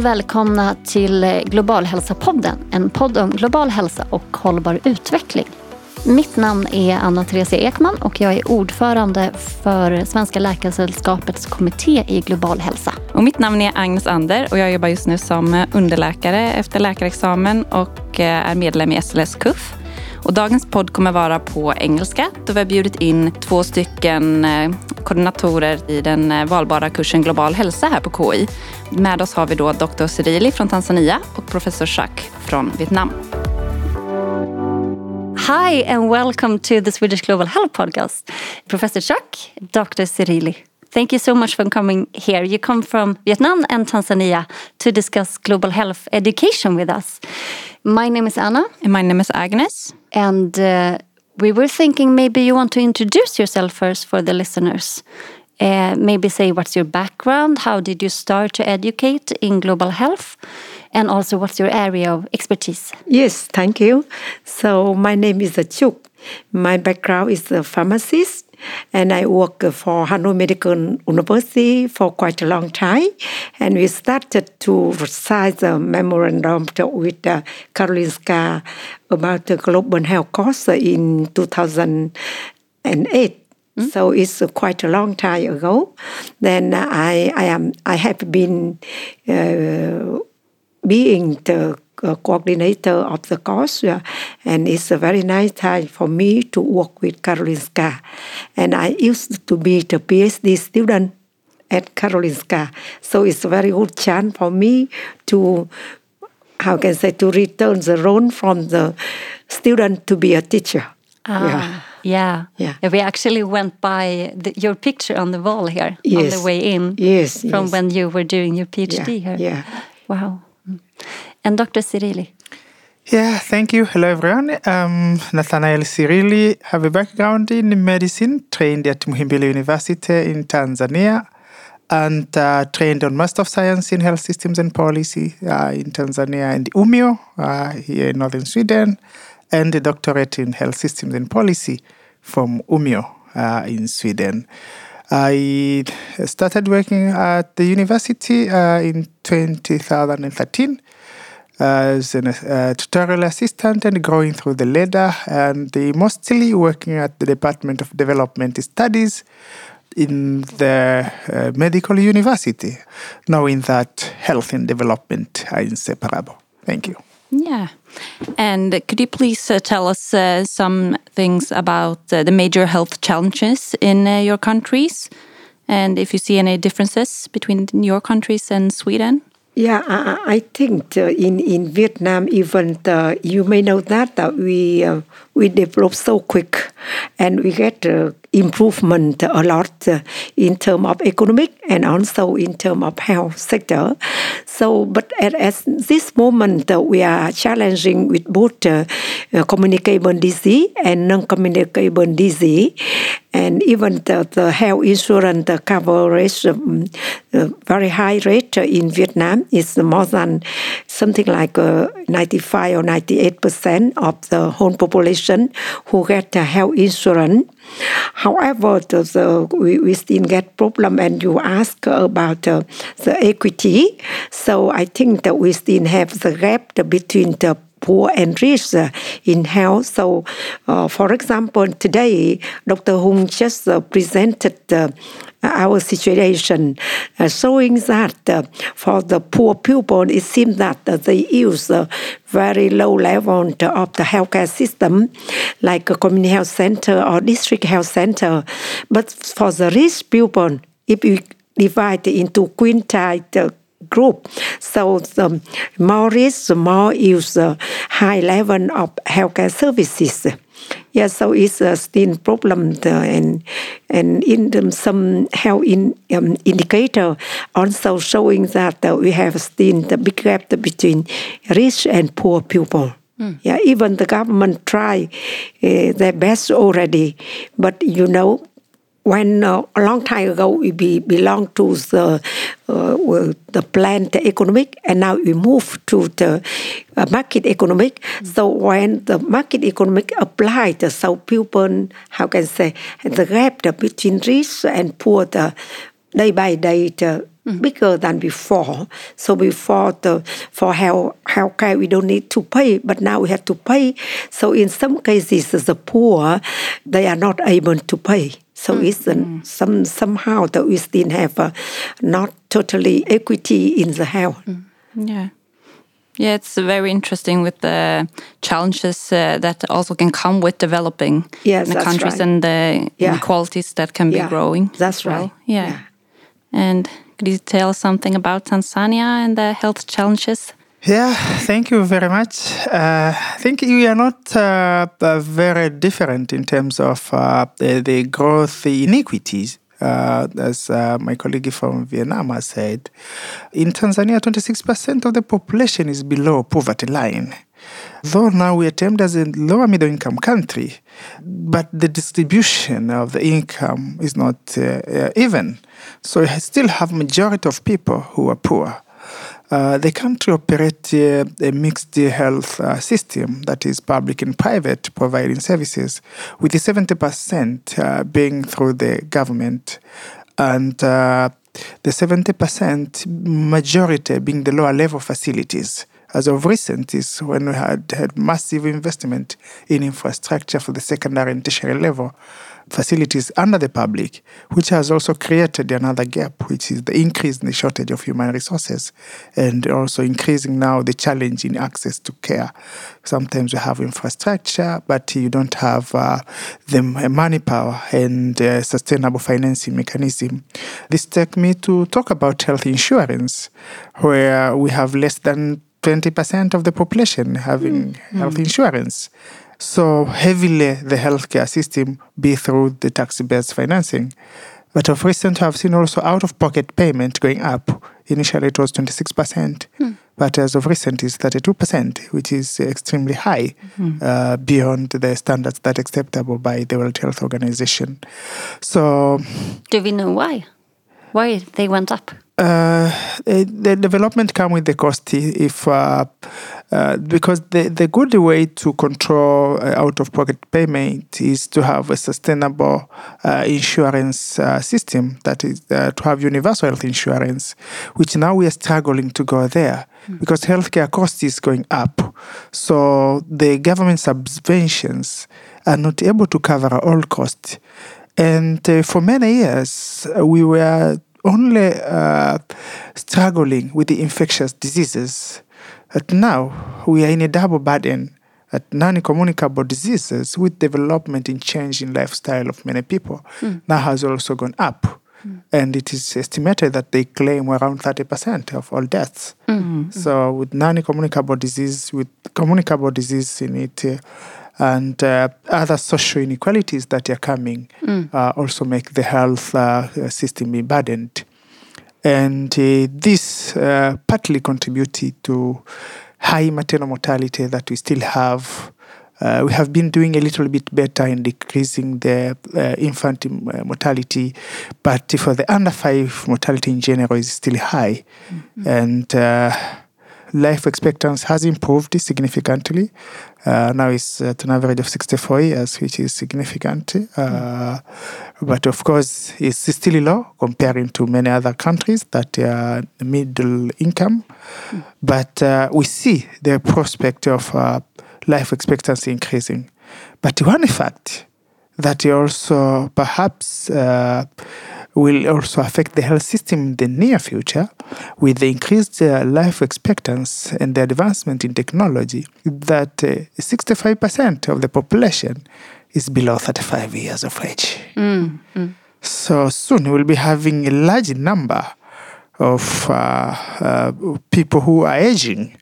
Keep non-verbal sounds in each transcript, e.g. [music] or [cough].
och välkomna till Globalhälsapodden. En podd om global hälsa och hållbar utveckling. Mitt namn är Anna Theresia Ekman och jag är ordförande för Svenska Läkaresällskapets kommitté i global hälsa. Och mitt namn är Agnes Ander och jag jobbar just nu som underläkare efter läkarexamen och eh, är medlem i SLS KUF. Och dagens podd kommer vara på engelska då vi har bjudit in två stycken eh, koordinatorer i den eh, valbara kursen Global hälsa här på KI. Med oss har vi då Dr. Cyrili från Tanzania och professor Schack från Vietnam. Hi and welcome to the Swedish Global Health Podcast. Professor Chuck, Dr. Cyrili. Thank you so much for coming here. You come from Vietnam and Tanzania to discuss global health education with us. My name is Anna. And my name is Agnes. And uh, we were thinking maybe you want to introduce yourself first for the listeners. Uh, maybe say what's your background, how did you start to educate in global health, and also what's your area of expertise? Yes, thank you. So, my name is Chuc. My background is a pharmacist and I work for Hanoi Medical University for quite a long time. And we started to recite a memorandum with uh, Karolinska about the global health course in 2008. Mm. So it's quite a long time ago. Then I, I am I have been uh, being the uh, coordinator of the course, uh, and it's a very nice time for me to work with Karolinska. And I used to be the PhD student at Karolinska, so it's a very good chance for me to, how can I say, to return the role from the student to be a teacher. Ah. Yeah. Yeah. yeah. We actually went by the, your picture on the wall here yes. on the way in. Yes. From yes. when you were doing your PhD yeah, here. Yeah. Wow. And Dr. Sirili. Yeah, thank you. Hello, everyone. Um, Nathanael Sirili have a background in medicine, trained at Muhimbili University in Tanzania, and uh, trained on Master of Science in Health Systems and Policy uh, in Tanzania and Umeå uh, here in northern Sweden, and a doctorate in Health Systems and Policy from Umeå uh, in Sweden. I started working at the university uh, in 2013 as a uh, tutorial assistant and going through the ladder and mostly working at the Department of Development Studies in the uh, medical university, knowing that health and development are inseparable. Thank you. Yeah. And could you please uh, tell us uh, some things about uh, the major health challenges in uh, your countries and if you see any differences between your countries and Sweden? Yeah, I, I think uh, in in Vietnam, even uh, you may know that uh, we uh, we develop so quick, and we get uh, improvement a lot uh, in terms of economic and also in terms of health sector. So, but at, at this moment, we are challenging with both communicable disease and non-communicable disease, and even the, the health insurance coverage um, uh, very high rate in Vietnam is more than something like uh, 95 or 98 percent of the whole population who get the health insurance. However, the, the, we, we still get problem and you ask about uh, the equity. So I think that we still have the gap between the poor and rich uh, in health. So, uh, for example, today Dr. Hung just uh, presented our situation, uh, showing that uh, for the poor people, it seems that uh, they use very low level of the healthcare system, like a community health center or district health center. But for the rich people, if you divide into quintile group. So the more rich, the more use the high level of healthcare services. Yeah, so it's a still problem and and in the, some health in, um, indicator also showing that uh, we have still the big gap between rich and poor people. Mm. Yeah, even the government try uh, their best already, but you know when uh, a long time ago we be, belong to the uh, the plant economic and now we move to the uh, market economic mm. so when the market economic applied so people how can say the gap between rich and poor the day by day the bigger than before. So before the for health healthcare we don't need to pay, but now we have to pay. So in some cases the poor they are not able to pay. So it's an, some somehow that we still have uh, not totally equity in the health. Yeah. Yeah, it's very interesting with the challenges uh, that also can come with developing Yes, the countries right. and the Yeah. inequalities that can Yeah, be growing. that's well. right. Yeah. Yeah. And could you tell something about Tanzania and the health challenges? Yeah, thank you very much. Uh, I think we are not uh, uh, very different in terms of uh, the, the growth inequities. Uh, as uh, my colleague from Vietnam has said, in Tanzania, 26% of the population is below poverty line. Though now we are as a lower middle income country, but the distribution of the income is not uh, even. So we still have majority of people who are poor. Uh, the country operates uh, a mixed health uh, system that is public and private providing services, with the 70% uh, being through the government and uh, the 70% majority being the lower level facilities. As of recent is when we had had massive investment in infrastructure for the secondary and tertiary level facilities under the public, which has also created another gap, which is the increase in the shortage of human resources and also increasing now the challenge in access to care. Sometimes you have infrastructure, but you don't have uh, the money power and uh, sustainable financing mechanism. This takes me to talk about health insurance, where we have less than 20% of the population having hmm. health insurance. So heavily the healthcare system be through the tax-based financing. But of recent, I've seen also out-of-pocket payment going up. Initially, it was 26%, hmm. but as of recent, it's 32%, which is extremely high, hmm. uh, beyond the standards that are acceptable by the World Health Organization. So Do we know why? Why they went up? Uh, the development come with the cost if uh, uh, because the, the good way to control uh, out of pocket payment is to have a sustainable uh, insurance uh, system that is uh, to have universal health insurance which now we are struggling to go there because healthcare cost is going up. So the government subventions are not able to cover all costs. And uh, for many years, uh, we were only uh, struggling with the infectious diseases. But now we are in a double burden at non-communicable diseases with development in change in lifestyle of many people now has also gone up. And it is estimated that they claim around 30% of all deaths. So with non-communicable disease, with communicable disease in it, uh, and uh, other social inequalities that are coming uh, also make the health uh, system be burdened. And uh, this uh, partly contributed to high maternal mortality that we still have. Uh, we have been doing a little bit better in decreasing the uh, infant uh, mortality, but for the under five mortality in general is still high. And uh, life expectancy has improved significantly. Uh, now it's at an average of 64 years, which is significant. Uh, But of course, it's still low comparing to many other countries that are middle income. But uh, we see the prospect of uh, life expectancy increasing. But one fact that also perhaps uh, will also affect the health system in the near future with the increased uh, life expectancy and the advancement in technology that uh, 65% of the population is below 35 years of age. So soon we'll be having a large number of uh, uh, people who are aging.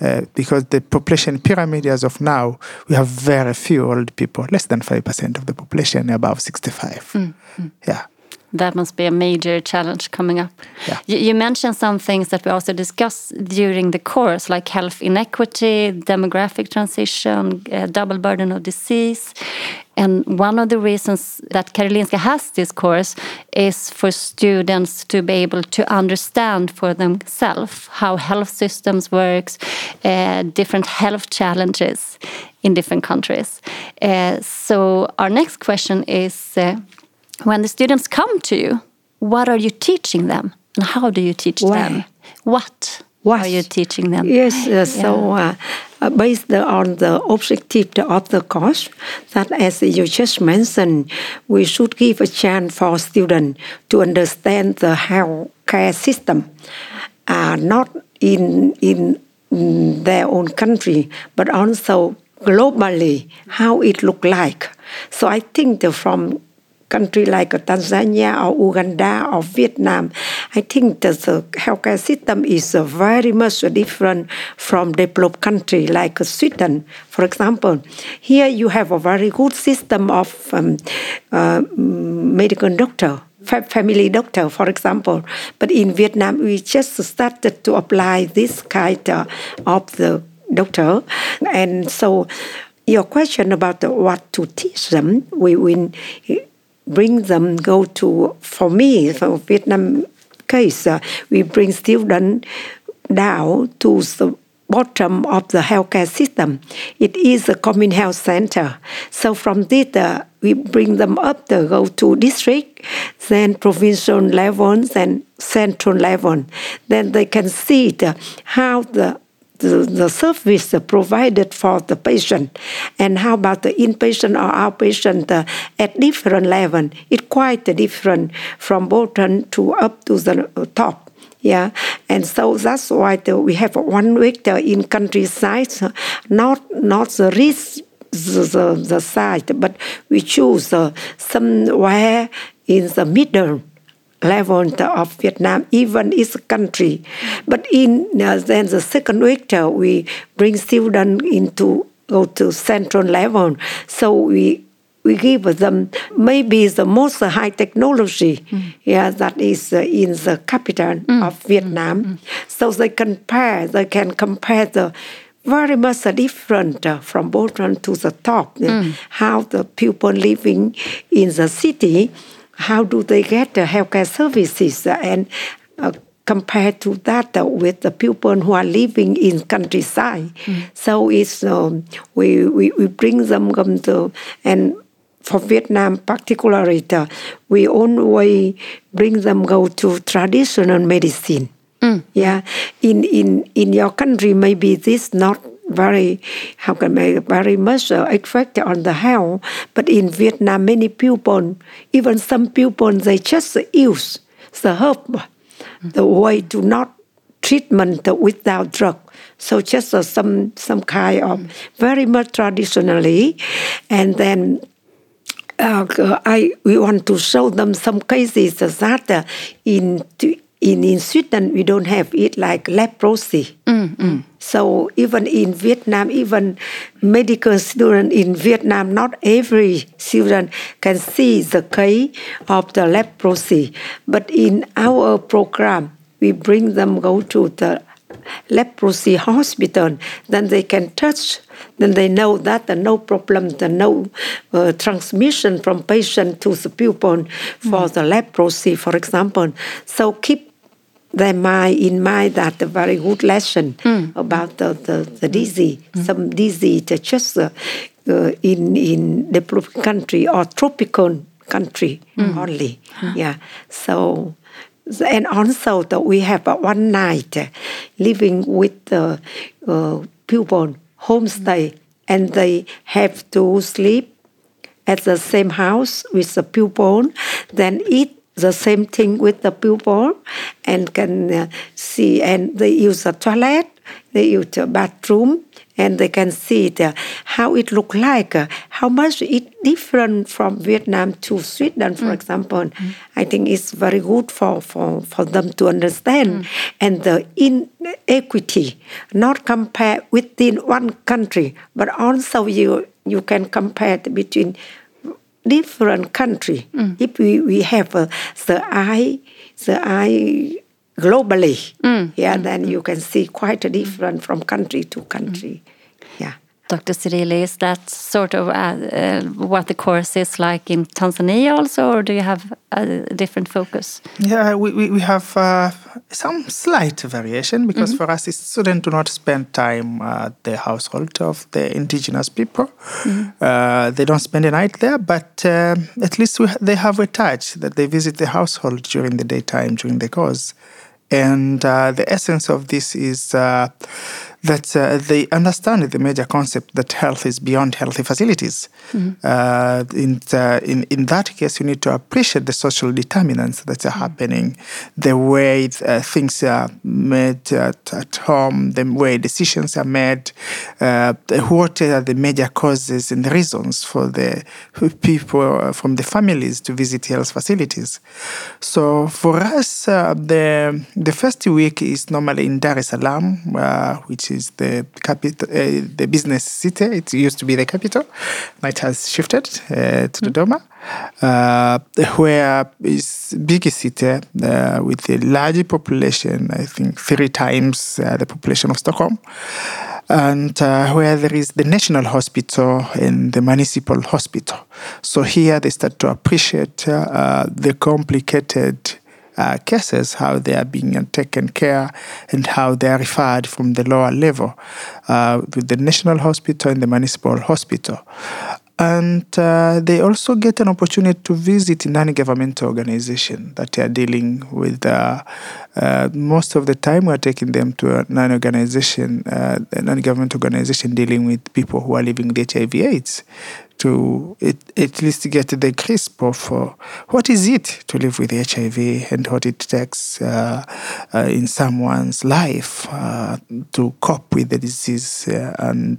Uh, because the population pyramid as of now, we have very few old people, less than 5% of the population above 65. Yeah. That must be a major challenge coming up. Yeah. You, you mentioned some things that we also discussed during the course, like health inequity, demographic transition, uh, double burden of disease. And one of the reasons that Karolinska has this course is for students to be able to understand for themselves how health systems works, uh, different health challenges in different countries. Uh, so our next question is. When the students come to you, what are you teaching them and how do you teach Why? them? What, What? are you teaching them? Yes, uh, so uh, uh, based on the objective of the course, that as you just mentioned, we should give a chance for students to understand the health care system, uh, not in in mm, their own country, but also globally how it look like. So I think from country like Tanzania or Uganda or Vietnam, I think that the healthcare system is very much different from developed country like Sweden, for example. Here you have a very good system of um, uh, medical doctor fa- family doctor, for example. But in Vietnam, we just started to apply this kind uh, of the doctor. And so your question about what to teach them, we will bring them go to, for me, for Vietnam case, uh, we bring students down to the bottom of the healthcare system. It is a common health center. So from this, uh, we bring them up to go to district, then provincial level, then central level. Then they can see the, how the the, the service provided for the patient. And how about the inpatient or outpatient uh, at different level? It's quite different from bottom to up to the top yeah? And so that's why the, we have one week in countryside not not the risk the, the, the site but we choose uh, somewhere in the middle level of Vietnam, even its country. But in uh, then the second week, uh, we bring students into go to central level. So we we give them maybe the most high technology, mm. yeah, that is uh, in the capital mm. of Vietnam. Mm. So they compare, they can compare the very much different uh, from bottom to the top. How the people living in the city how do they get the healthcare services and uh, compared to that uh, with the people who are living in countryside. Mm. So it's um, we, we we bring them come to and for Vietnam particularly, uh, we always bring them go to traditional medicine. Mm. Yeah, in in in your country maybe this not very how can I very much effect on the health. But in Vietnam, many people, even some people, they just use the herb, the way to not treatment without drug. So just uh, some some kind of very much traditionally, and then uh, I we want to show them some cases that in in in Sweden we don't have it like leprosy. Mm, mm. So even in Vietnam, even medical student in Vietnam, not every student can see the case of the leprosy. But in our program, we bring them go to the leprosy hospital, then they can touch, then they know that the no problem, the no uh, transmission from patient to the pupil for mm. the leprosy, for example. So keep their mind in mind that a very good lesson mm. about the, the, the disease, mm. some disease just uh, uh, in in developed country or tropical country mm. only. Yeah. So and also that we have one night uh, living with the uh, people homestay and they have to sleep at the same house with the pupil, then eat the same thing with the pupil and can uh, see and they use a toilet they use a bathroom and they can see the, how it look like uh, how much it different from vietnam to sweden for mm. example mm. i think it's very good for, for, for them to understand mm. and the inequity not compare within one country but also you you can compare between different country. Mm. If we, we have uh, the eye, the eye globally, mm. yeah, mm. then you can see quite a different from country to country. Dr. Sirili, is that sort of uh, uh, what the course is like in Tanzania also, or do you have a different focus? Yeah, we, we, we have uh, some slight variation because for us, students do not spend time at the household of the indigenous people. Uh, they don't spend a night there, but um at least we, they have a touch that they visit the household during the daytime, during the course. And uh, the essence of this is uh, that uh, they understand the major concept that health is beyond healthy facilities. Uh, in, uh, in, in that case, you need to appreciate the social determinants that are happening, the way uh, things are made at, at home, the way decisions are made, uh, what are the major causes and the reasons for the people uh, from the families to visit health facilities. So for us, uh, the the first week is normally in Dar es Salaam, uh, which is the capital, uh, the business city. It used to be the capital, but it has shifted uh, to Dodoma, uh, where is big city uh, with a large population. I think three times uh, the population of Stockholm and uh, where there is the national hospital and the municipal hospital. So here they start to appreciate uh, the complicated uh, cases, how they are being taken care, and how they are referred from the lower level uh, with the national hospital and the municipal hospital. And uh, they also get an opportunity to visit non-governmental organizations that they are dealing with. Uh, uh, most of the time, we're taking them to a non-organization, uh, non-government organization dealing with people who are living with HIV/AIDS, to it, at least get the crisp of uh, what is it to live with HIV and what it takes uh, uh, in someone's life uh, to cope with the disease uh, and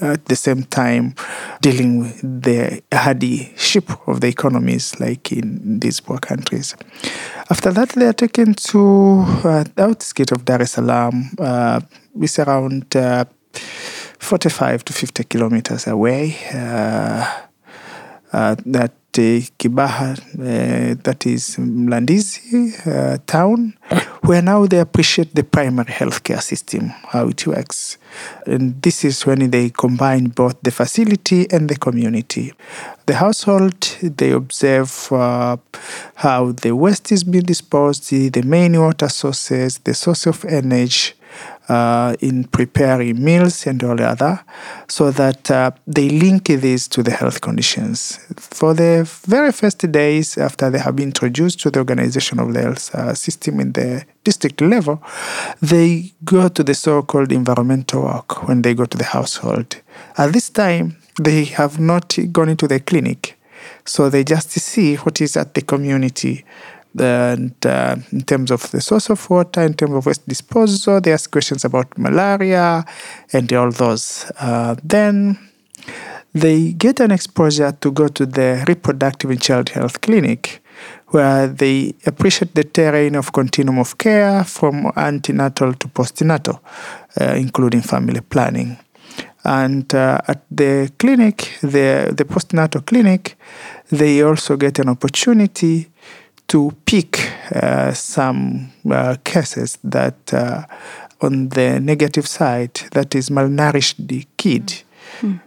at the same time dealing with the hardship of the economies like in these poor countries. After that, they are taken to uh, the outskirts of Dar es Salaam. It's around 45 to 50 kilometers away. Uh, uh, that Kibaha, uh, that is Mlandizi town, where now they appreciate the primary healthcare system, how it works. And this is when they combine both the facility and the community. The household, they observe uh, how the waste is being disposed, the main water sources, the source of energy, uh, in preparing meals and all the other, so that uh, they link this to the health conditions. For the very first days after they have been introduced to the organization of the health uh, system in the district level, they go to the so-called environmental work when they go to the household. At this time, they have not gone into the clinic, so they just see what is at the community and uh, in terms of the source of water, in terms of waste disposal, they ask questions about malaria and all those. Uh, then they get an exposure to go to the reproductive and child health clinic, where they appreciate the terrain of continuum of care from antenatal to postnatal, uh, including family planning. And uh, at the clinic, the, the postnatal clinic, they also get an opportunity to pick uh, some uh, cases that uh, on the negative side that is malnourished kid.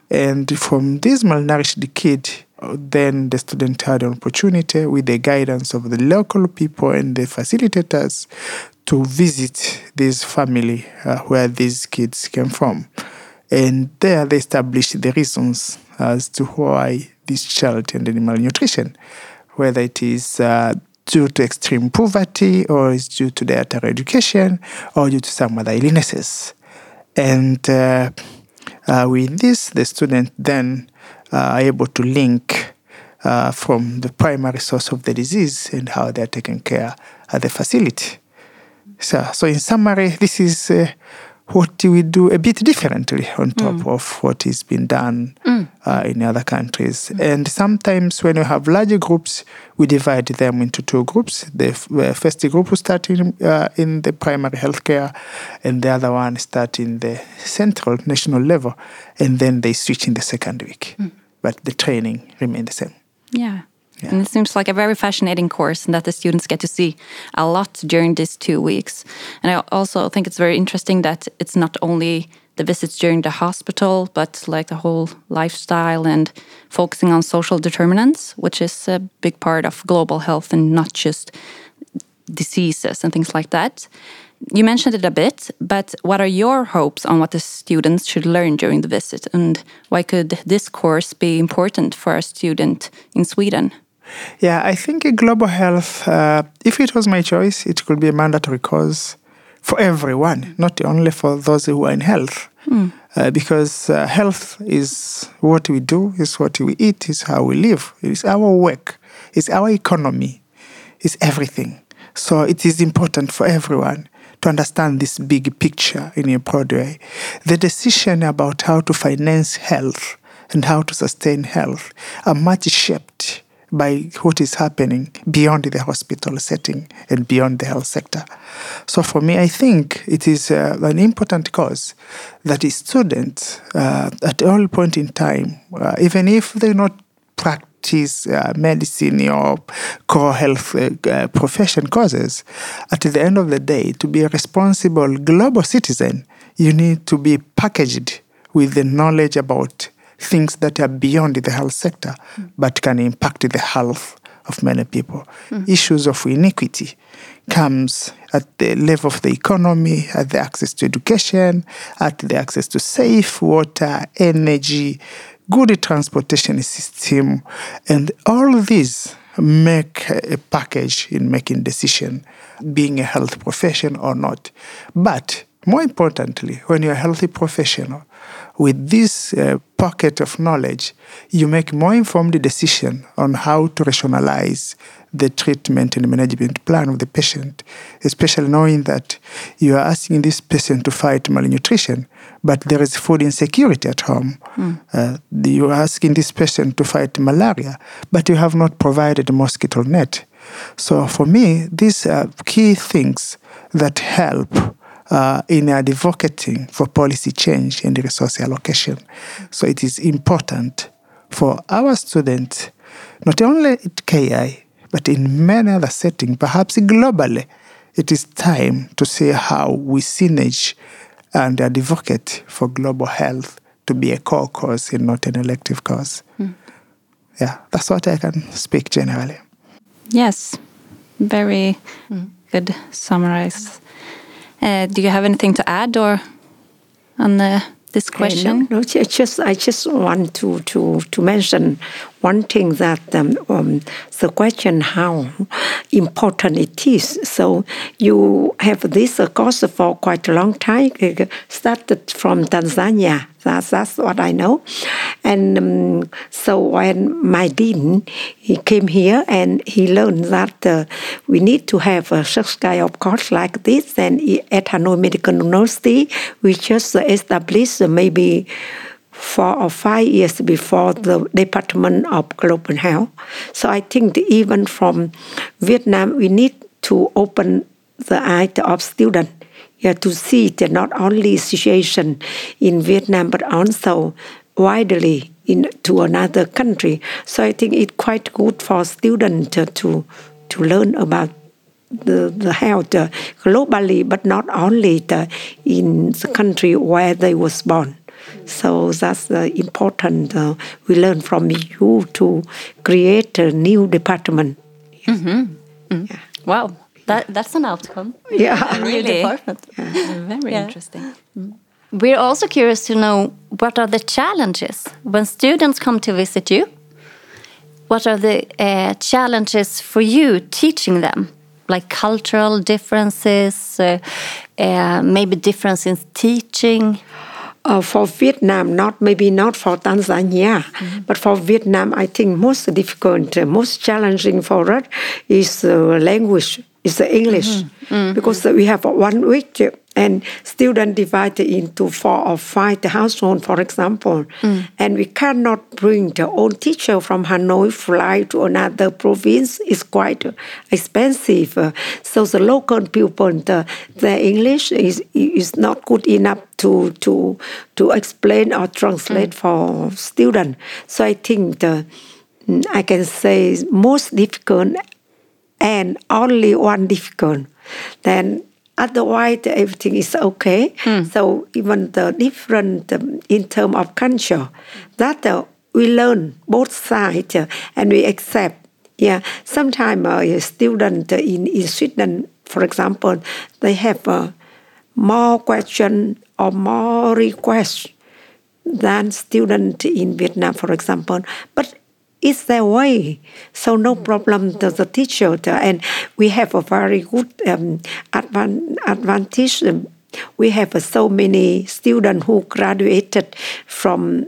And from this malnourished kid then the student had an opportunity with the guidance of the local people and the facilitators to visit this family uh, where these kids came from. And there they established the reasons as to why this child ended in malnutrition whether it is uh, due to extreme poverty or is due to their terror education or due to some other illnesses. And uh, uh, with this, the student then uh, are able to link uh, from the primary source of the disease and how they're taken care at the facility. So, so in summary, this is uh, what we do a bit differently on top of what is being done uh, in other countries. And sometimes when you have larger groups, we divide them into two groups. The f- uh, first group will start in, uh, in the primary healthcare, and the other one start in the central national level, and then they switch in the second week. But the training remain the same. Yeah. And it seems like a very fascinating course and that the students get to see a lot during these two weeks. And I also think it's very interesting that it's not only the visits during the hospital, but like the whole lifestyle and focusing on social determinants, which is a big part of global health and not just diseases and things like that. You mentioned it a bit, but what are your hopes on what the students should learn during the visit, and why could this course be important for a student in Sweden? Yeah, I think global health, uh, if it was my choice, it could be a mandatory cause for everyone, not only for those who are in health. Mm. Uh, because uh, health is what we do, is what we eat, is how we live, it's our work, it's our economy, it's everything. So it is important for everyone to understand this big picture in a broad way. The decision about how to finance health and how to sustain health are much shaped by what is happening beyond the hospital setting and beyond the health sector. So for me, I think it is uh, an important cause that students uh, at all point in time, uh, even if they not practice uh, medicine or core health uh, uh, profession causes, at the end of the day, to be a responsible global citizen, you need to be packaged with the knowledge about things that are beyond the health sector mm. but can impact the health of many people. Mm. Issues of inequity comes at the level of the economy, at the access to education, at the access to safe water, energy, good transportation system, and all these make a package in making decision, being a health profession or not. But more importantly, when you're a healthy professional, with this uh, pocket of knowledge, you make more informed decision on how to rationalize the treatment and management plan of the patient, especially knowing that you are asking this patient to fight malnutrition, but there is food insecurity at home. Mm. Uh, you are asking this patient to fight malaria, but you have not provided a mosquito net. So for me, these are key things that help uh, in advocating for policy change and resource allocation. So it is important for our students, not only at KI, but in many other settings, perhaps globally, it is time to see how we synergize and advocate for global health to be a core cause and not an elective cause. Mm. Yeah, that's what I can speak generally. Yes, very mm. good summarize. Uh, do you have anything to add or on the, this question? Uh, no, no, just I just want to to to mention one thing that um, um, the question how important it is. So you have this course for quite a long time. It started from Tanzania that's, that's what I know. And um, so when my dean, he came here and he learned that uh, we need to have a such kind of course like this. And at Hanoi Medical University, we just established maybe four or five years before the Department of Global Health. So I think even from Vietnam, we need to open the eyes of students yeah, to see the not only situation in Vietnam but also widely in to another country. So I think it's quite good for students to to, to learn about the, the health uh, globally, but not only the, in the country where they was born. So that's uh, important. Uh, we learn from you to create a new department. Yes. Mm -hmm. Mm. Yeah. Wow. That, that's an outcome. Yeah, a [laughs] really. department. Yeah. Very yeah. interesting. Mm. We're also curious to know what are the challenges when students come to visit you? What are the uh, challenges for you teaching them? Like cultural differences, uh, uh, maybe difference in teaching? Uh, for Vietnam, not maybe not for Tanzania, mm -hmm. but for Vietnam, I think most difficult, uh, most challenging for us is uh, language is the English mm-hmm. Mm-hmm. because we have one week and students divided into four or five households, for example, mm. and we cannot bring the old teacher from Hanoi fly to another province. It's quite expensive. Uh, so the local people, the, their English is is not good enough to to to explain or translate mm. for students. So I think the I can say most difficult and only one difficult. Then otherwise everything is okay. So even the different um, in terms of culture, that uh, we learn both sides uh, and we accept. Yeah, sometimes uh, a student in, in Sweden, for example, they have uh, more question or more requests than student in Vietnam, for example. But it's their way, so no problem to the teacher. And we have a very good um, advan- advantage. Um, we have uh, so many students who graduated from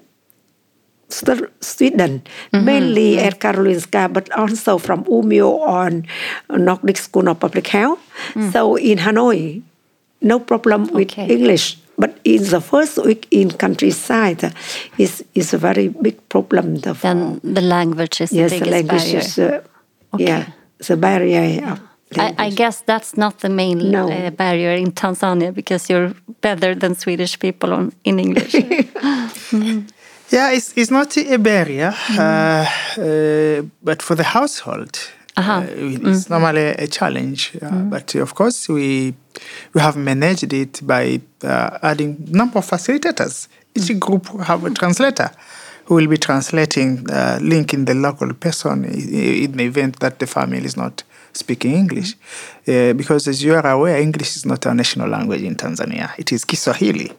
Sweden, mainly at Karolinska, but also from Umeå on Nordic School of Public Health. So in Hanoi, no problem with Okay. English. But in the first week in countryside, is is a very big problem. The, Then the language is yes, the the biggest language barrier. is uh, Okay. yeah, the barrier. Of I, I guess that's not the main No. uh, barrier in Tanzania because you're better than Swedish people on, in English. [laughs] Yeah, it's, it's not a barrier, uh, uh, but for the household, Aha. uh, it's normally a challenge. Uh, But of course, we we have managed it by uh, adding number of facilitators. Each group will have a translator who will be translating, uh, linking the local person in the event that the family is not speaking English. Uh, because as you are aware, English is not our national language in Tanzania. It is Kiswahili,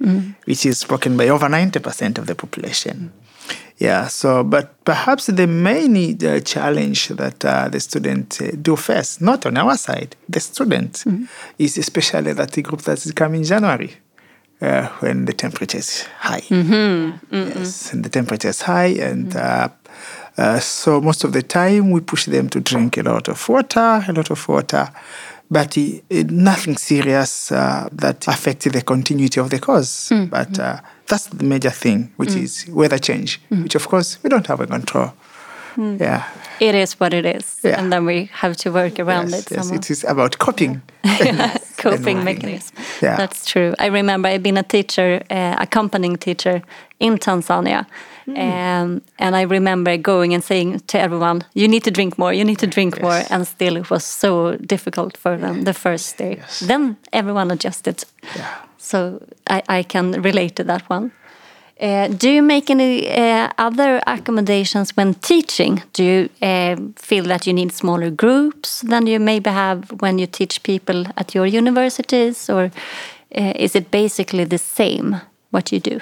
which is spoken by over 90% of the population. Yeah, so, but perhaps the main uh, challenge that uh, the students uh, do face, not on our side, the students, is especially that the group that is coming in January. Uh, when the temperature is high. Yes, and the temperature is high, and uh, uh, so most of the time we push them to drink a lot of water, a lot of water, but nothing serious uh, that affected the continuity of the course. But uh, that's the major thing, which is weather change, which of course we don't have a control. Yeah. it is what it is. Yeah. And then we have to work around Yes, it yes, somehow. it is about coping. [laughs] [laughs] coping mechanism. Yeah. That's true. I remember I've been a teacher, uh, accompanying teacher in Tanzania. Hmm. Um, and I remember going and saying to everyone, you need to drink more, you need to drink more. And still it was so difficult for them the first day. Then everyone adjusted. So I, I can relate to that one. Uh, do you make any uh, other accommodations when teaching? Do you uh, feel that you need smaller groups than you maybe have when you teach people at your universities, or is it basically the same what you do?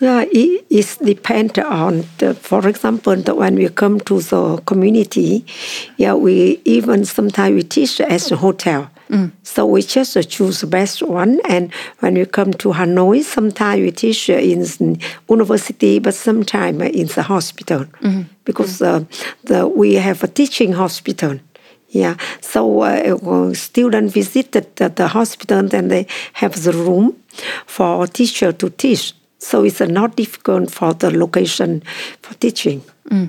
Yeah, it, depends on, the, for example, the, when we come to the community, yeah, we even sometimes we teach as a hotel. So we just choose the best one. And when we come to Hanoi, sometimes we teach uh, in university, but sometimes in the hospital because uh, the, we have a teaching hospital. Yeah, so uh, when student visited the, the hospital, and they have the room for teacher to teach. So it's not difficult for the location for teaching,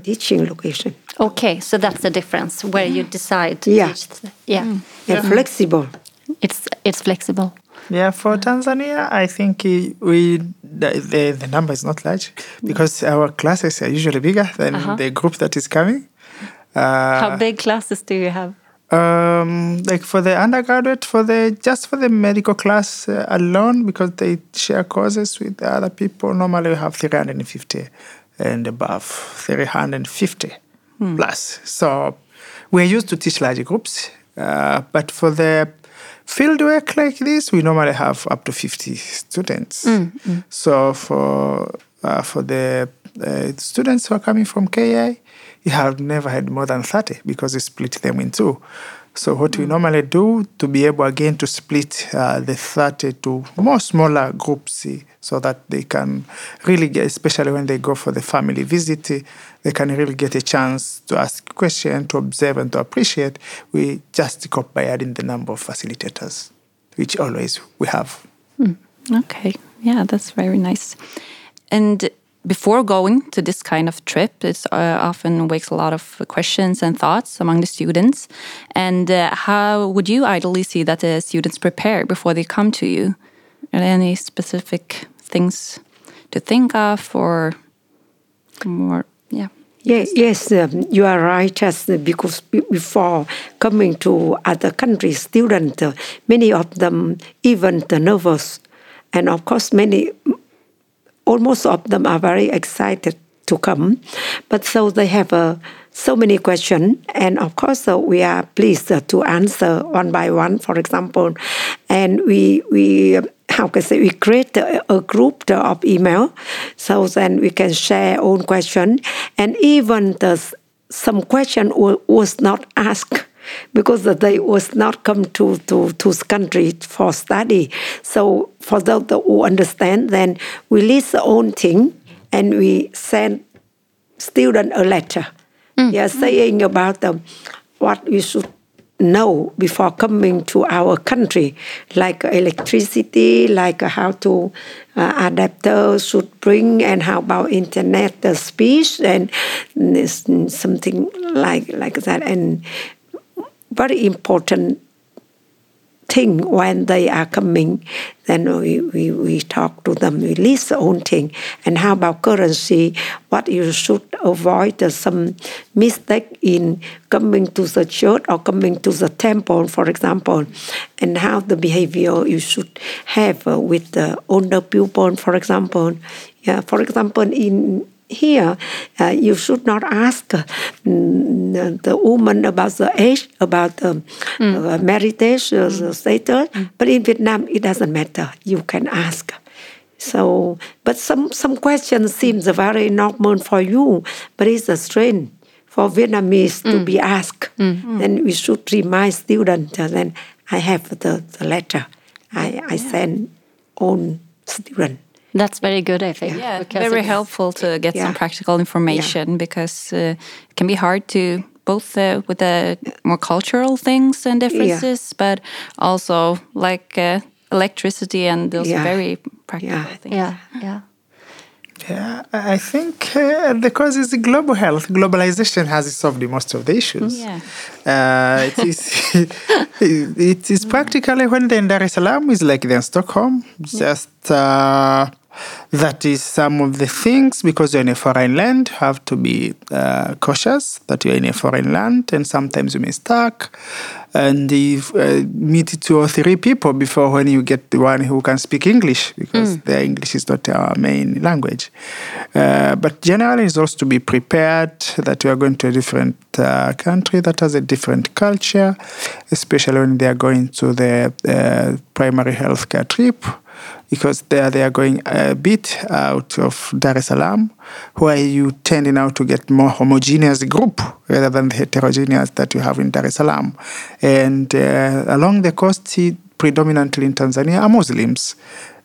teaching location. Okay, so that's the difference where you decide to Yeah. teach. the- yeah, Yeah, flexible. it's it's flexible. Yeah, for Tanzania, I think uh, we the, the, the number is not large because our classes are usually bigger than the group that is coming. Uh, How big classes do you have? Um, like for the undergraduate, for the just for the medical class uh, alone, because they share courses with other people. Normally, we have 350 and above, 350 plus. So we're used to teach large groups, uh, but for the field work like this, we normally have up to 50 students. So for uh, for the uh, students who are coming from KI, we have never had more than 30 because we split them in two. So what we normally do to be able again to split uh, the 30 to more smaller groups eh, so that they can really get, especially when they go for the family visit, eh, they can really get a chance to ask questions, to observe and to appreciate. We just cope by adding the number of facilitators, which always we have. Okay, yeah, that's very nice. And before going to this kind of trip, it uh, often wakes a lot of questions and thoughts among the students. And uh, how would you ideally see that the students prepare before they come to you? Are there any specific things to think of or more? Yeah. Yeah, yes, um, you are right. Just because be- before coming to other countries, students, uh, many of them even the nervous, and of course, many, almost of them are very excited to come, but so they have uh, so many questions, and of course, uh, we are pleased uh, to answer one by one. For example, and we we how can I say we create a, a group of email, so then we can share own question, and even the some question wa- was not asked because they was not come to to to this country for study. So for those who understand, then we list the own thing and we send student a letter. Yeah, saying about the, what we should know before coming to our country, like electricity, like how to uh, adapter should bring, and how about internet the speech and something like like that, and very important thing when they are coming. Then we, we, we talk to them, we list the own thing. And how about currency? What you should avoid some mistake in coming to the church or coming to the temple, for example, and how the behavior you should have uh, with the older pupil, for example. Yeah, for example, in here, uh, you should not ask uh, mm, the woman about the age, about the uh, marriage, uh, the status. But in Vietnam, it doesn't matter. You can ask. So, but some some questions seems very normal for you, but it's a strange for Vietnamese to be asked. Then we should remind students. uh, then I have the, the letter. I, I send on student. That's very good, I think. Yeah, because very helpful to get Yeah. some practical information because uh, it can be hard to both uh, with the more cultural things and differences, but also like uh, electricity and those Yeah. very practical Yeah. things. Yeah, yeah. Yeah, I I think uh, the cause is global health. Globalization has solved most of the issues. Yeah. Uh, it is [laughs] it is practically when they're in Dar es Salaam is like they're in Stockholm. Just uh, that is some of the things because you're in a foreign land, you have to be uh, cautious that you're in a foreign land, and sometimes you may stuck. And if, uh, meet two or three people before when you get the one who can speak English because their English is not our main language. Uh, but generally, it's also to be prepared that you are going to a different uh, country that has a different culture, especially when they are going to the uh, primary healthcare trip because there they are going a bit out of Dar es Salaam, where you tend now to get more homogeneous group rather than the heterogeneous that you have in Dar es Salaam. And uh, along the coast, predominantly in Tanzania, are Muslims.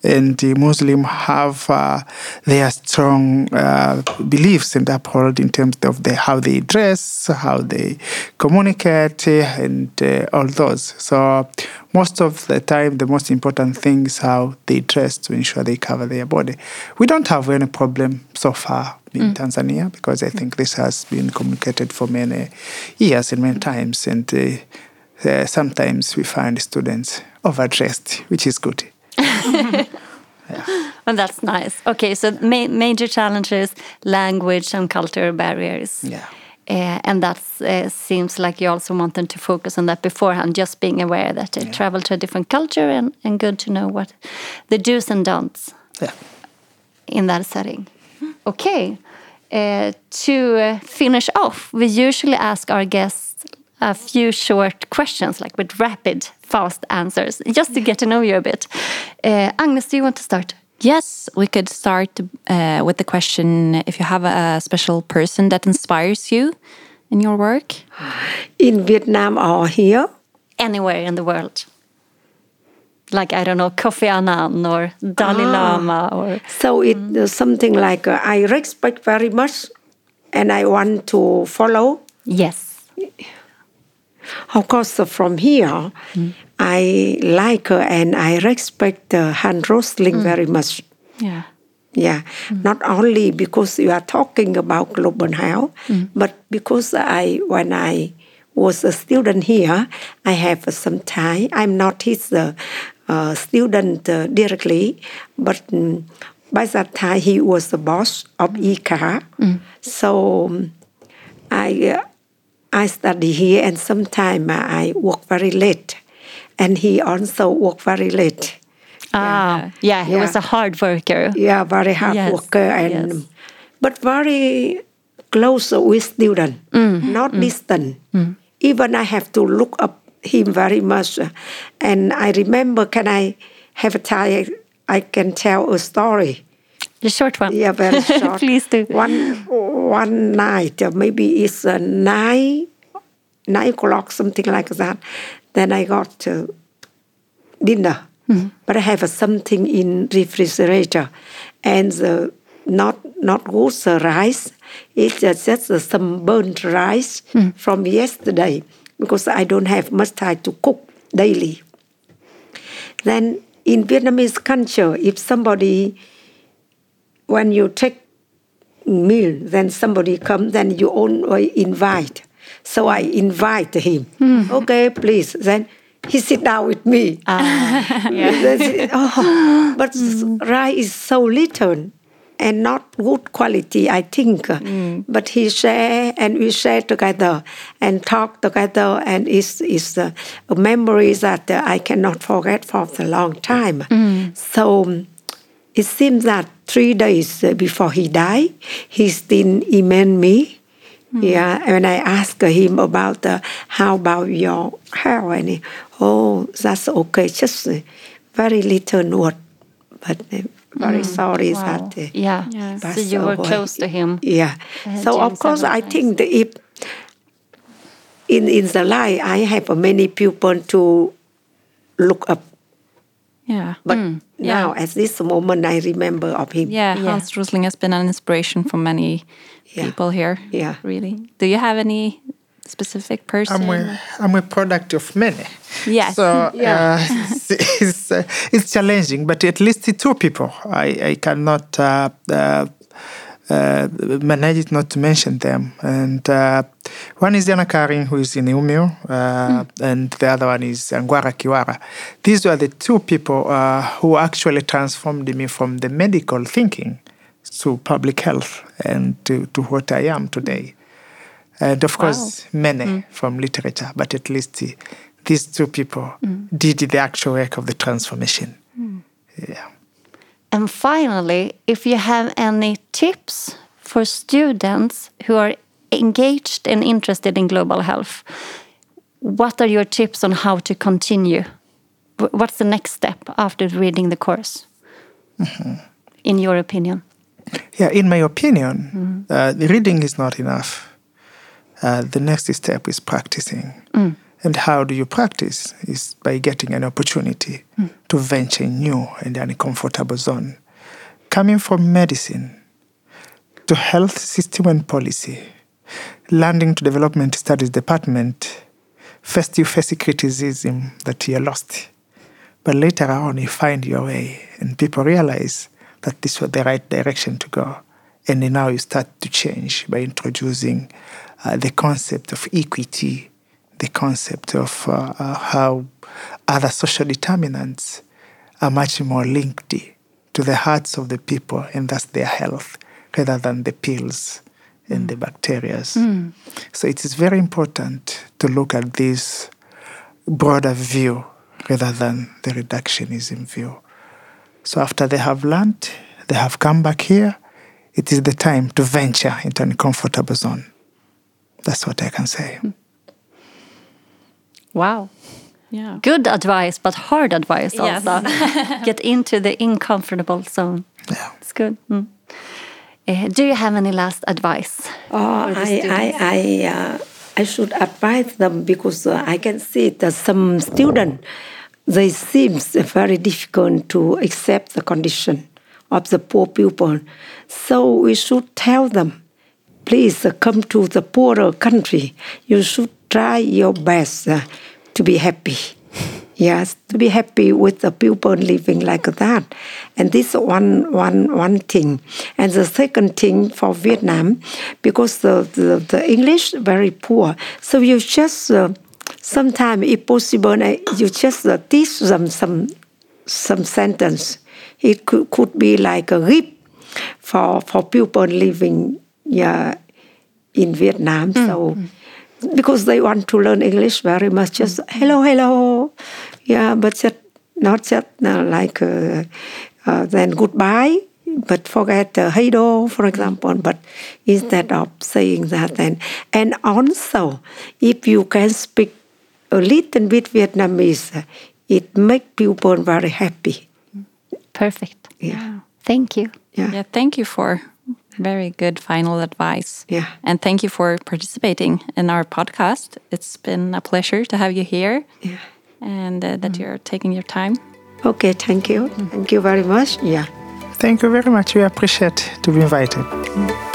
And the Muslim have uh, their strong uh, beliefs and uphold in terms of the, how they dress, how they communicate, uh, and uh, all those. So most of the time, the most important thing is how they dress to ensure they cover their body. We don't have any problem so far in Tanzania because I think this has been communicated for many years and many times. And uh, uh, sometimes we find students overdressed, which is good. [laughs] Well, that's nice. Okay, so ma major challenges, language and cultural barriers. Yeah. Uh, and that uh, seems like you also want them to focus on that beforehand, just being aware that they travel to a different culture and, and good to know what the do's and don'ts Yeah. in that setting. Okay, uh, to uh, finish off, we usually ask our guests a few short questions, like with rapid, fast answers, just to get to know you a bit. Uh, Agnes, do you want to start? Yes, we could start uh, with the question if you have a special person that inspires you in your work. In Vietnam or here, Anywhere in the world. Like, I don't know, Kofi Annan or Dalai Lama or. So it uh, something like uh, I respect very much, and I want to follow. Yes. Of course, uh, from here, I like uh, and I respect uh, Hans Rosling very much. Yeah. Yeah, not only because you are talking about global health, but because I, when I was a student here, I have some time. I'm not his uh, uh, student uh, directly, but mm, by that time he was the boss of ICA. So um, I uh, I study here, and sometimes I work very late, and he also work very late. Ah, yeah, he was a hard worker. Yeah, very hard Yes, worker, and yes. but very close with student, Mm, not distant. Even I have to look up him very much, and I remember. Can I have a time? I can tell a story. The short one. Yeah, very [laughs] short. Please do. One one night, maybe it's uh, nine nine o'clock, something like that. Then I got uh, dinner, but I have uh, something in refrigerator, and the not not good uh, rice. It's just some burnt rice from yesterday because I don't have much time to cook daily. Then in Vietnamese culture, if somebody when you take meal, then somebody come, then you always invite. So I invite him. Hmm. Okay, please. Then he sit down with me. Ah, [laughs] then he- oh, but hmm. rice is so little and not good quality, I think. Hmm. But he share and we share together and talk together, and it's, it's a memory that I cannot forget for the long time. So um, it seems that three days before he died, he still emailed me. Yeah, and I asked him about uh, how about your health, and he, oh, that's okay, just very little word, but uh, very sorry Wow. that. Uh, Yeah. Yes. So you were away. close to him. Yeah. So of course, I times. think that if in in the life I have many people to look up, Yeah. but Yeah. now at this moment I remember of him. Yeah, Yeah. Hans Rosling has been an inspiration for many Yeah. people here. Yeah. Really. Do you have any specific person? I'm a, I'm a product of many. Yes. So [laughs] uh, [laughs] it's, it's, uh, it's challenging, but at least two people. I, I cannot uh, uh, manage it not to mention them. And uh, one is Anna-Karin, who is in Umeå, uh, and the other one is Angwara Kiwara. These were the two people uh, who actually transformed me from the medical thinking to public health and to, to what I am today. And of course, many from literature, but at least these two people did the actual work of the transformation. Yeah. And finally, if you have any tips for students who are engaged and interested in global health, what are your tips on how to continue? What's the next step after reading the course, in your opinion? Yeah, in my opinion, uh, the reading is not enough. Uh, the next step is practicing. And how do you practice? Is by getting an opportunity to venture in new and uncomfortable zone. Coming from medicine to health system and policy, landing to development studies department, first you face criticism that you're lost. But later on, you find your way, and people realize that this was the right direction to go. And now you start to change by introducing uh, the concept of equity, the concept of uh, uh, how other social determinants are much more linked to the hearts of the people and thus their health rather than the pills and the bacteria. So it is very important to look at this broader view rather than the reductionism view. So after they have learned, they have come back here, it is the time to venture into an uncomfortable zone. That's what I can say. Wow. Yeah. Good advice, but hard advice Yes. also. [laughs] Get into the uncomfortable zone. Yeah. It's good. Mm. Uh, do you have any last advice? Oh, I, I. I, uh, I should advise them because uh, I can see that some students, they seem very difficult to accept the condition of the poor pupil. So we should tell them, please come to the poorer country. You should try your best uh, to be happy. [laughs] Yes, to be happy with the people living like that. And this one, one, one thing. And the second thing for Vietnam, because the, the, the English very poor, so you just, uh, sometimes if possible, uh, you just uh, teach them some, some sentence. It could, could be like a gift for, for people living yeah, in Vietnam. So because they want to learn English very much, just hello, hello, yeah, but just not just uh, like uh, uh, then goodbye, but forget uh, hey do, for example. But instead of saying that, then and also if you can speak a little bit Vietnamese, it make people very happy. Perfect. Yeah. Thank you. Yeah. Yeah, thank you for very good final advice. Yeah. And thank you for participating in our podcast. It's been a pleasure to have you here Yeah. and uh, that mm. you're taking your time. Okay, thank you. Mm. Thank you very much. Yeah. Thank you very much. We appreciate to be invited. Mm.